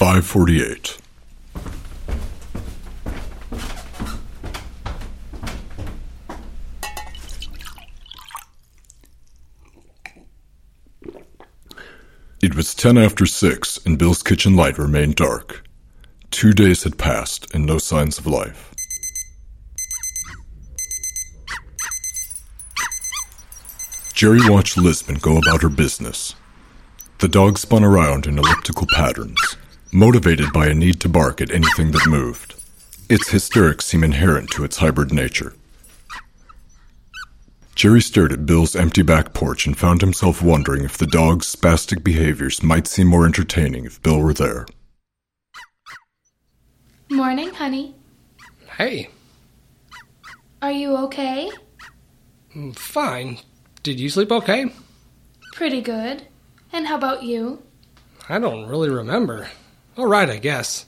548. It was 10 after 6 and Bill's kitchen light remained dark. Two days had passed and no signs of life. Jerry watched Lisbon go about her business. The dog spun around in elliptical patterns, motivated by a need to bark at anything that moved. Its hysterics seem inherent to its hybrid nature. Jerry stared at Bill's empty back porch and found himself wondering if the dog's spastic behaviors might seem more entertaining if Bill were there. Morning, honey. Hey, Are you okay? Mm, fine. Did you sleep okay? Pretty good. And how about you? I don't really remember. All right, I guess.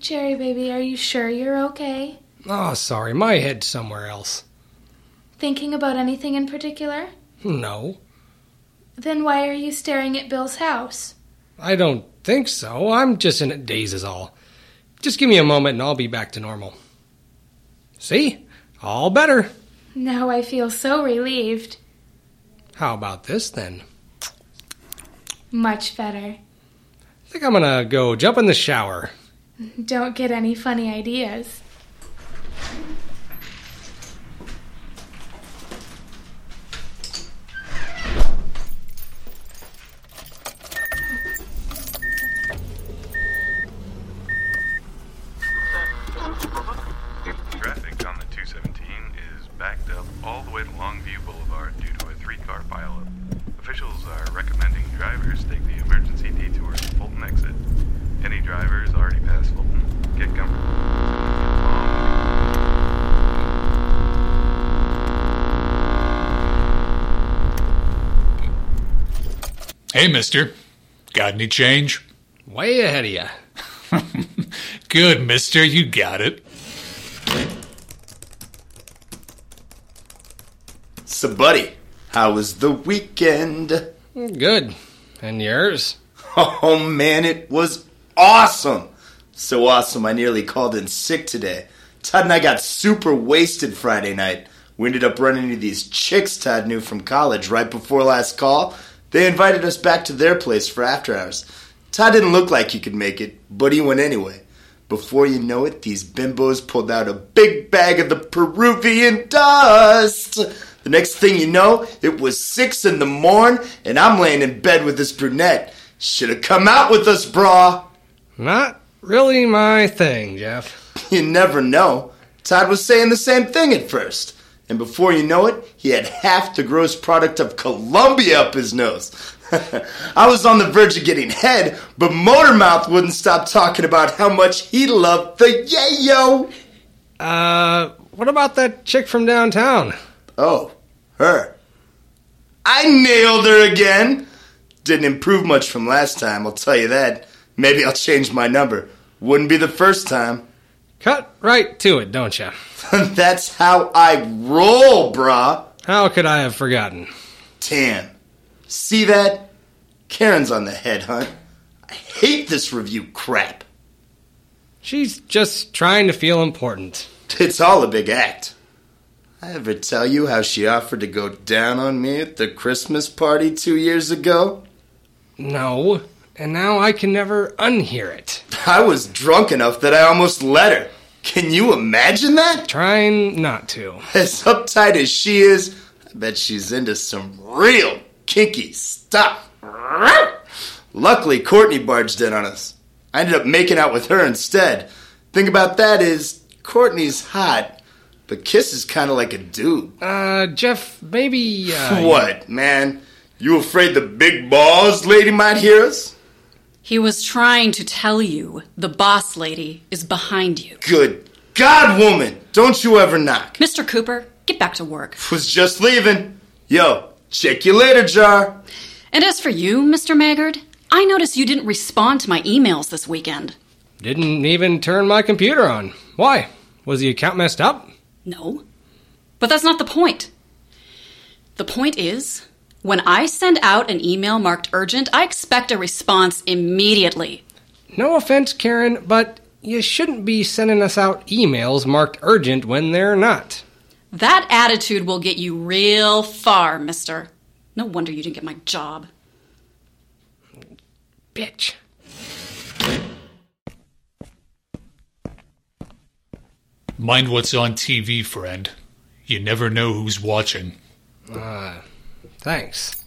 Cherry baby, are you sure you're okay? Oh, sorry, my head's somewhere else. Thinking about anything in particular? No, Then why are you staring at Bill's house? I don't think so. I'm just in a daze, is all. Just give me a moment and I'll be back to normal. See? All better. Now I feel so relieved. How about this then? Much better. I think I'm gonna go jump in the shower. Don't get any funny ideas. Traffic on the 217 is backed up all the way to Longview Boulevard due to a three-car pileup. Officials are recommending drivers take the emergency detour to Fulton exit. Any drivers already past Fulton, get comfortable. Hey, mister. Got any change? Way ahead of you. Good, mister. You got it. So, buddy, how was the weekend? Good. And yours? Oh man, it was awesome! So awesome, I nearly called in sick today. Todd and I got super wasted Friday night. We ended up running into these chicks Todd knew from college right before last call. They invited us back to their place for after hours. Todd didn't look like he could make it, but he went anyway. Before you know it, these bimbos pulled out a big bag of the Peruvian dust. The next thing you know, it was six in the morn, and I'm laying in bed with this brunette. Should have come out with us, brah. Not really my thing, Jeff. You never know. Todd was saying the same thing at first. And before you know it, he had half the gross product of Colombia up his nose. I was on the verge of getting head, but Motormouth wouldn't stop talking about how much he loved the yayo. Uh, what about that chick from downtown? Oh, her. I nailed her again. Didn't improve much from last time, I'll tell you that. Maybe I'll change my number. Wouldn't be the first time. Cut right to it, don't you? That's how I roll, brah. How could I have forgotten? Tan. See that? Karen's on the head hunt. I hate this review crap. She's just trying to feel important. It's all a big act. I ever tell you how she offered to go down on me at the Christmas party two years ago? No, and now I can never unhear it. I was drunk enough that I almost let her. Can you imagine that? Trying not to. As uptight as she is, I bet she's into some real kinky stuff. Luckily, Courtney barged in on us. I ended up making out with her instead. Thing about that is, Courtney's hot, but Kiss is kind of like a dude. Uh, Jeff, maybe. Uh, what, man? You afraid the big balls lady might hear us? He was trying to tell you the boss lady is behind you. Good God, woman! Don't you ever knock. Mr. Cooper, get back to work. Was just leaving. Yo, check you later, Jar. And as for you, Mr. Maggard, I noticed you didn't respond to my emails this weekend. Didn't even turn my computer on. Why? Was the account messed up? No. But that's not the point. The point is, when I send out an email marked urgent, I expect a response immediately. No offense, Karen, but you shouldn't be sending us out emails marked urgent when they're not. That attitude will get you real far, mister. No wonder you didn't get my job. Bitch. Mind what's on TV, friend. You never know who's watching. Uh, thanks.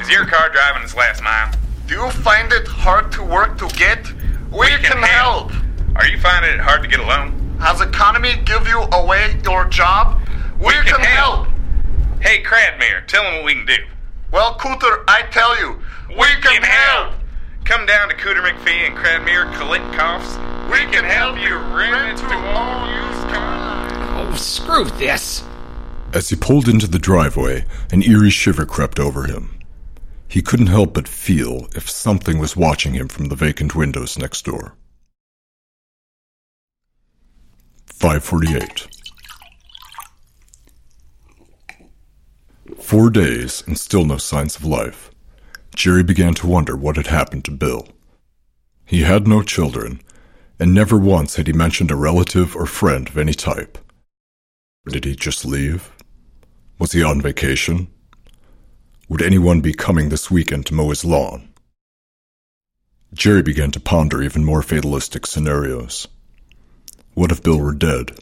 Is your car driving its last mile? Do you find it hard to work to get? We, can, help. Are you finding it hard to get a loan? Has economy give you away your job? We, can, help. Hey, Cradmere, tell them what we can do. Well, Cooter, I tell you, we, can, help. Come down to Cooter McPhee and Cradmere, collect coughs. We can help you rent to all used cars. Oh, screw this. As he pulled into the driveway, an eerie shiver crept over him. He couldn't help but feel if something was watching him from the vacant windows next door. 548. Four days and still no signs of life. Jerry began to wonder what had happened to Bill. He had no children, and never once had he mentioned a relative or friend of any type. Did he just leave? Was he on vacation? Would anyone be coming this weekend to mow his lawn? Jerry began to ponder even more fatalistic scenarios. What if Bill were dead?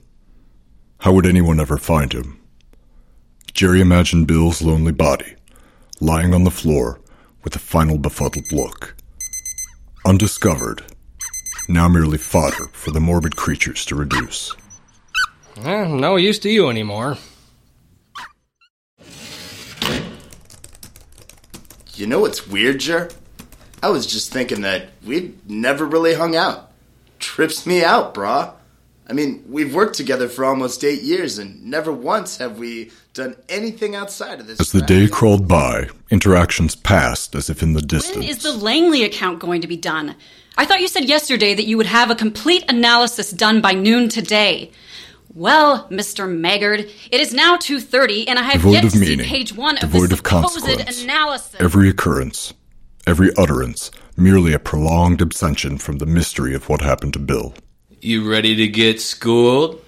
How would anyone ever find him? Jerry imagined Bill's lonely body, lying on the floor with a final befuddled look. Undiscovered, now merely fodder for the morbid creatures to reduce. Eh, no use to you anymore. You know what's weird, Jer? I was just thinking that we'd never really hung out. Trips me out, brah. I mean, we've worked together for almost eight years, and never once have we done anything outside of this. As the day crawled by, interactions passed as if in the distance. When is the Langley account going to be done? I thought you said yesterday that you would have a complete analysis done by noon today. Well, Mr. Maggard, it is now 2.30 and I have Devoid yet of to meaning, see page one of devoid the supposed consequence. analysis. Every occurrence, every utterance, merely a prolonged abstention from the mystery of what happened to Bill. You ready to get schooled?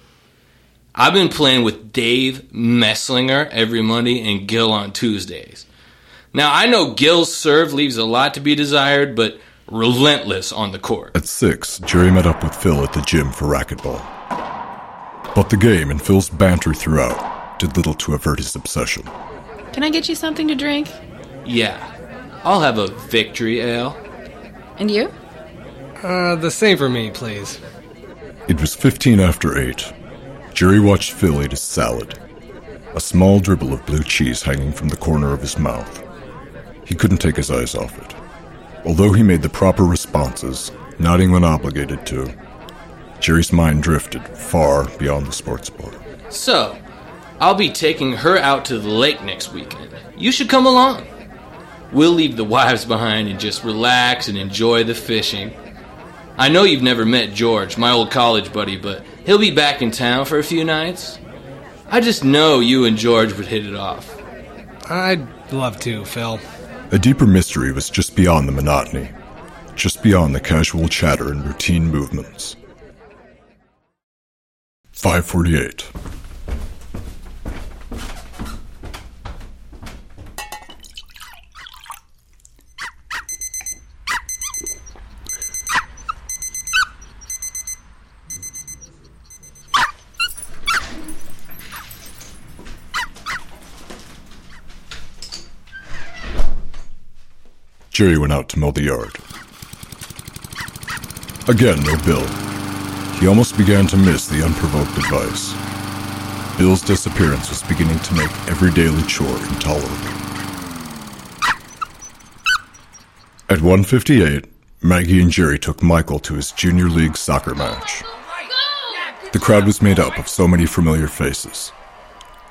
I've been playing with Dave Messlinger every Monday and Gil on Tuesdays. Now, I know Gil's serve leaves a lot to be desired, but relentless on the court. At six, Jerry met up with Phil at the gym for racquetball. But the game and Phil's banter throughout did little to avert his obsession. Can I get you something to drink? Yeah, I'll have a victory ale. And you? Uh, the same for me, please. It was 15 after 8. Jerry watched Phil eat his salad, a small dribble of blue cheese hanging from the corner of his mouth. He couldn't take his eyes off it. Although he made the proper responses, nodding when obligated to, Jerry's mind drifted far beyond the sports bar. So, I'll be taking her out to the lake next weekend. You should come along. We'll leave the wives behind and just relax and enjoy the fishing. I know you've never met George, my old college buddy, but he'll be back in town for a few nights. I just know you and George would hit it off. I'd love to, Phil. A deeper mystery was just beyond the monotony, just beyond the casual chatter and routine movements. 548. Jerry went out to mow the yard. Again, no Bill. He almost began to miss the unprovoked advice. Bill's disappearance was beginning to make every daily chore intolerable. At 158, Maggie and Jerry took Michael to his junior league soccer match. The crowd was made up of so many familiar faces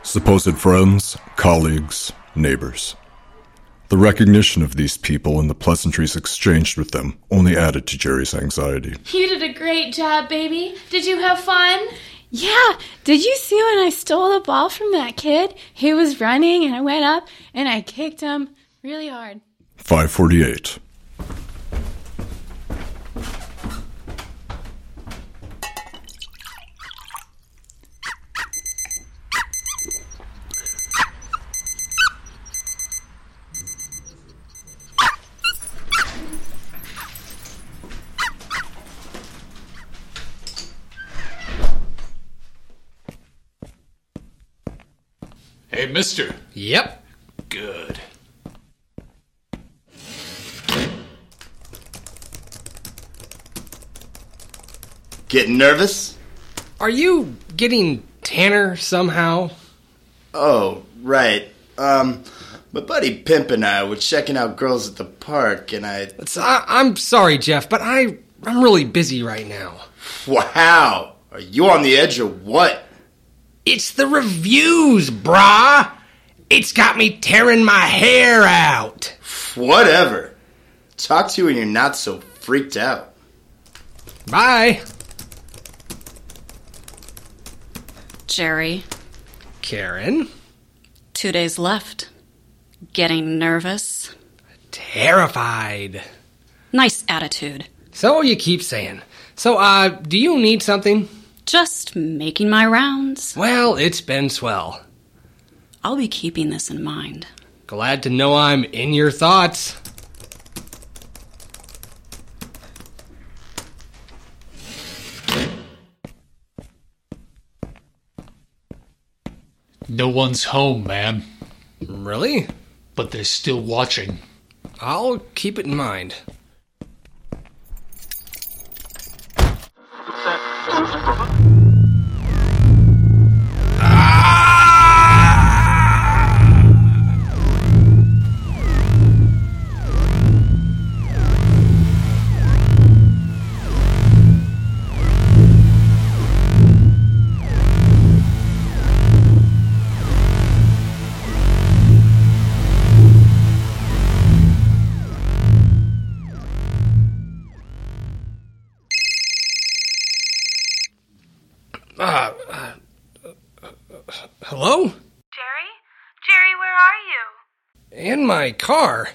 supposed friends, colleagues, neighbors. The recognition of these people and the pleasantries exchanged with them only added to Jerry's anxiety. You did a great job, baby. Did you have fun? Yeah, did you see when I stole the ball from that kid? He was running and I went up and I kicked him really hard. 548. Mister. Yep. Good. Getting nervous? Are you getting tanner somehow? Oh, right. Um, my buddy Pimp and I were checking out girls at the park, and I. It's, I, I'm sorry, Jeff, but I I'm really busy right now. Wow! Are you on the edge or what? It's the reviews, brah. It's got me tearing my hair out. Whatever. Talk to you when you're not so freaked out. Bye, Jerry, Karen. two days left. Getting nervous. Terrified. Nice attitude. So you keep saying. So, uh, do you need something? Just making my rounds. Well, it's been swell. I'll be keeping this in mind. Glad to know I'm in your thoughts. No one's home, man. Really? But they're still watching. I'll keep it in mind. My car.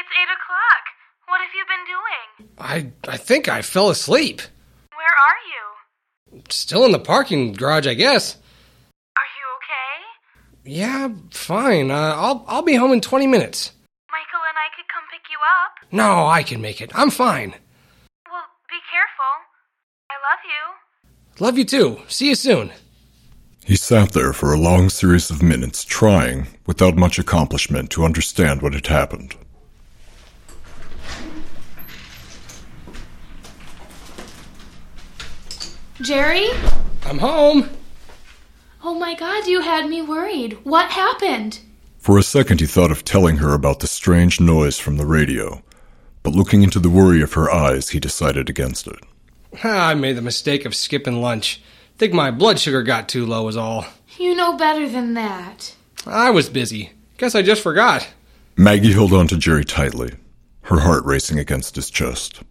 It's 8 o'clock. What have you been doing? I I think I fell asleep. Where are you? Still in the parking garage, I guess. Are you okay? Yeah, fine. Uh, I'll I'll be home in 20 minutes. Michael and I could come pick you up. No, I can make it. I'm fine. Well, be careful. I love you. Love you too. See you soon. He sat there for a long series of minutes, trying, without much accomplishment, to understand what had happened. Jerry? I'm home. Oh my god, you had me worried. What happened? For a second, he thought of telling her about the strange noise from the radio, but looking into the worry of her eyes, he decided against it. Ah, I made the mistake of skipping lunch. Think my blood sugar got too low, is all. You know better than that. I was busy. Guess I just forgot. Maggie held on to Jerry tightly, her heart racing against his chest.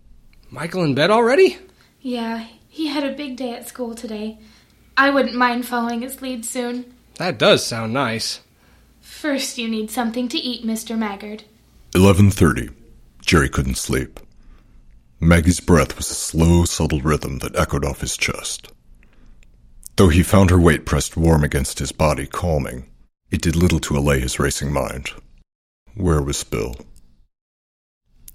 Michael in bed already? Yeah, he had a big day at school today. I wouldn't mind following his lead soon. That does sound nice. First, you need something to eat, Mr. Maggard. 11:30. Jerry couldn't sleep. Maggie's breath was a slow, subtle rhythm that echoed off his chest. Though he found her weight pressed warm against his body calming, it did little to allay his racing mind. Where was Bill?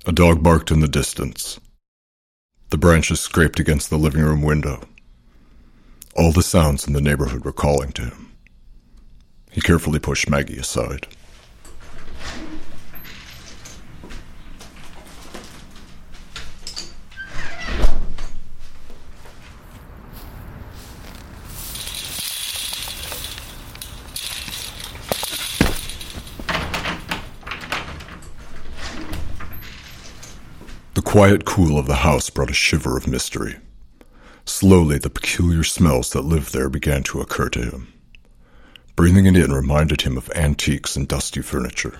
A dog barked in the distance. The branches scraped against the living room window. All the sounds in the neighborhood were calling to him. He carefully pushed Maggie aside. Quiet cool of the house brought a shiver of mystery. Slowly, the peculiar smells that lived there began to occur to him. Breathing it in reminded him of antiques and dusty furniture.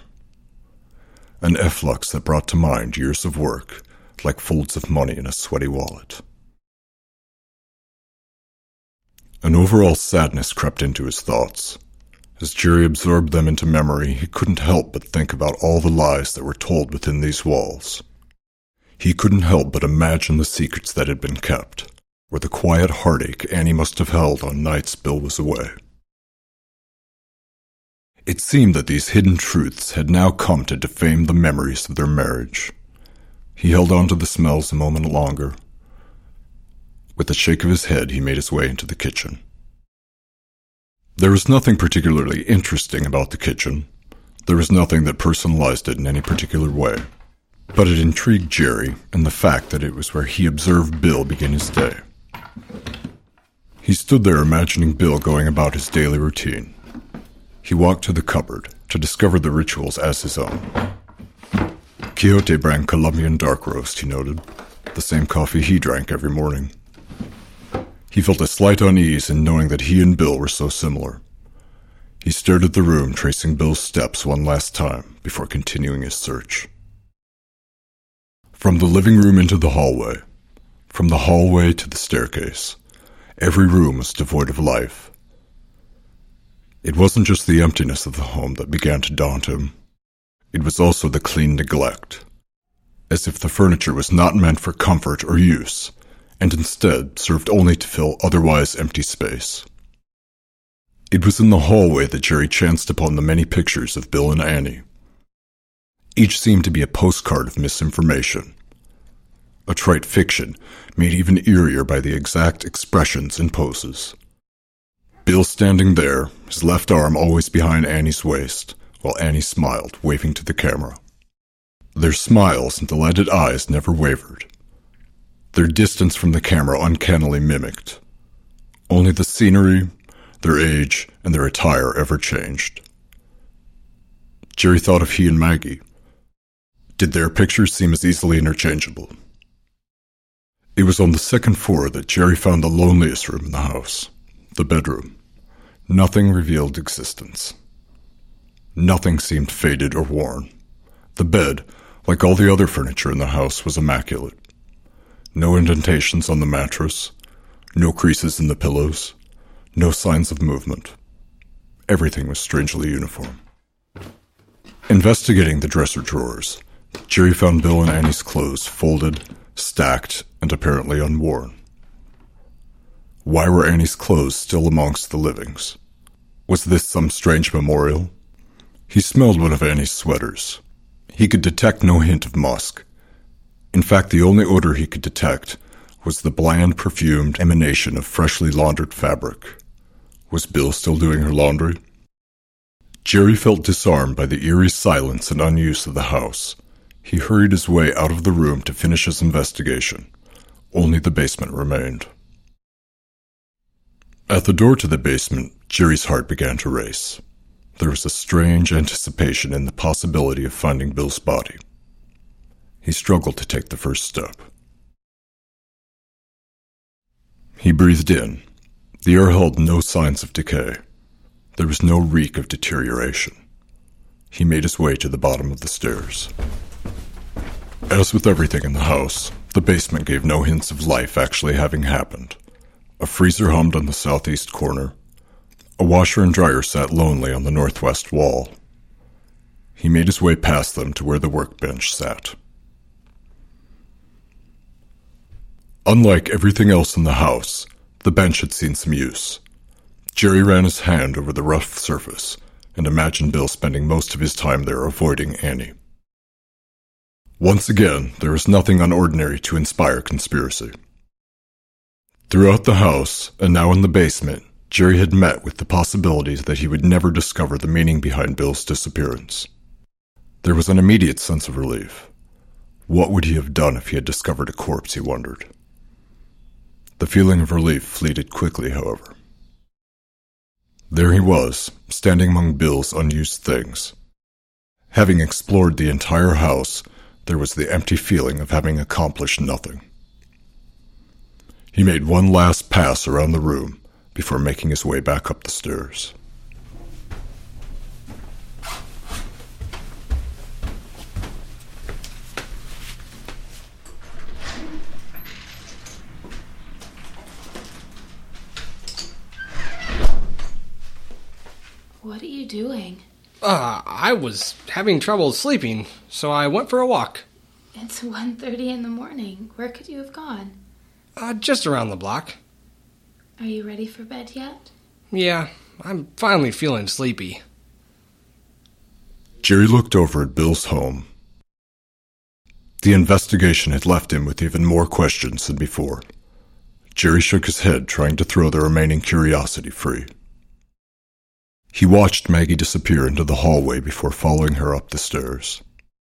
an efflux that brought to mind years of work, like folds of money in a sweaty wallet. An overall sadness crept into his thoughts. As Jerry absorbed them into memory, he couldn't help but think about all the lies that were told within these walls. He couldn't help but imagine the secrets that had been kept, or the quiet heartache Annie must have held on nights Bill was away. It seemed that these hidden truths had now come to defame the memories of their marriage. He held on to the smells a moment longer. With a shake of his head, he made his way into the kitchen. There was nothing particularly interesting about the kitchen. There was nothing that personalized it in any particular way. But it intrigued Jerry and the fact that it was where he observed Bill begin his day. He stood there imagining Bill going about his daily routine. He walked to the cupboard to discover the rituals as his own. Quixote brand Colombian dark roast, he noted, the same coffee he drank every morning. He felt a slight unease in knowing that he and Bill were so similar. He stared at the room, tracing Bill's steps one last time before continuing his search. From the living room into the hallway, from the hallway to the staircase, every room was devoid of life. It wasn't just the emptiness of the home that began to daunt him. It was also the clean neglect, as if the furniture was not meant for comfort or use, and instead served only to fill otherwise empty space. It was in the hallway that Jerry chanced upon the many pictures of Bill and Annie. Each seemed to be a postcard of misinformation. A trite fiction made even eerier by the exact expressions and poses. Bill standing there, his left arm always behind Annie's waist, while Annie smiled, waving to the camera. Their smiles and delighted eyes never wavered. Their distance from the camera uncannily mimicked. Only the scenery, their age, and their attire ever changed. Jerry thought of he and Maggie. Did their pictures seem as easily interchangeable? It was on the second floor that Jerry found the loneliest room in the house the bedroom. Nothing revealed existence. Nothing seemed faded or worn. The bed, like all the other furniture in the house, was immaculate. No indentations on the mattress, no creases in the pillows, no signs of movement. Everything was strangely uniform. Investigating the dresser drawers, Jerry found Bill and Annie's clothes folded, stacked, and apparently unworn. Why were Annie's clothes still amongst the livings? Was this some strange memorial? He smelled one of Annie's sweaters. He could detect no hint of musk. In fact, the only odor he could detect was the bland, perfumed emanation of freshly laundered fabric. Was Bill still doing her laundry? Jerry felt disarmed by the eerie silence and unuse of the house. He hurried his way out of the room to finish his investigation. Only the basement remained. At the door to the basement, Jerry's heart began to race. There was a strange anticipation in the possibility of finding Bill's body. He struggled to take the first step. He breathed in. The air held no signs of decay. There was no reek of deterioration. He made his way to the bottom of the stairs. As with everything in the house, the basement gave no hints of life actually having happened. A freezer hummed on the southeast corner. A washer and dryer sat lonely on the northwest wall. He made his way past them to where the workbench sat. Unlike everything else in the house, the bench had seen some use. Jerry ran his hand over the rough surface and imagined Bill spending most of his time there avoiding Annie. Once again, there was nothing unordinary to inspire conspiracy. Throughout the house, and now in the basement, Jerry had met with the possibilities that he would never discover the meaning behind Bill's disappearance. There was an immediate sense of relief. What would he have done if he had discovered a corpse, he wondered. The feeling of relief fleeted quickly, however. There he was, standing among Bill's unused things. Having explored the entire house, there was the empty feeling of having accomplished nothing. He made one last pass around the room before making his way back up the stairs. What are you doing? Uh, I was having trouble sleeping, so I went for a walk. It's 1.30 in the morning. Where could you have gone? Uh, just around the block. Are you ready for bed yet? Yeah, I'm finally feeling sleepy. Jerry looked over at Bill's home. The investigation had left him with even more questions than before. Jerry shook his head, trying to throw the remaining curiosity free. He watched Maggie disappear into the hallway before following her up the stairs.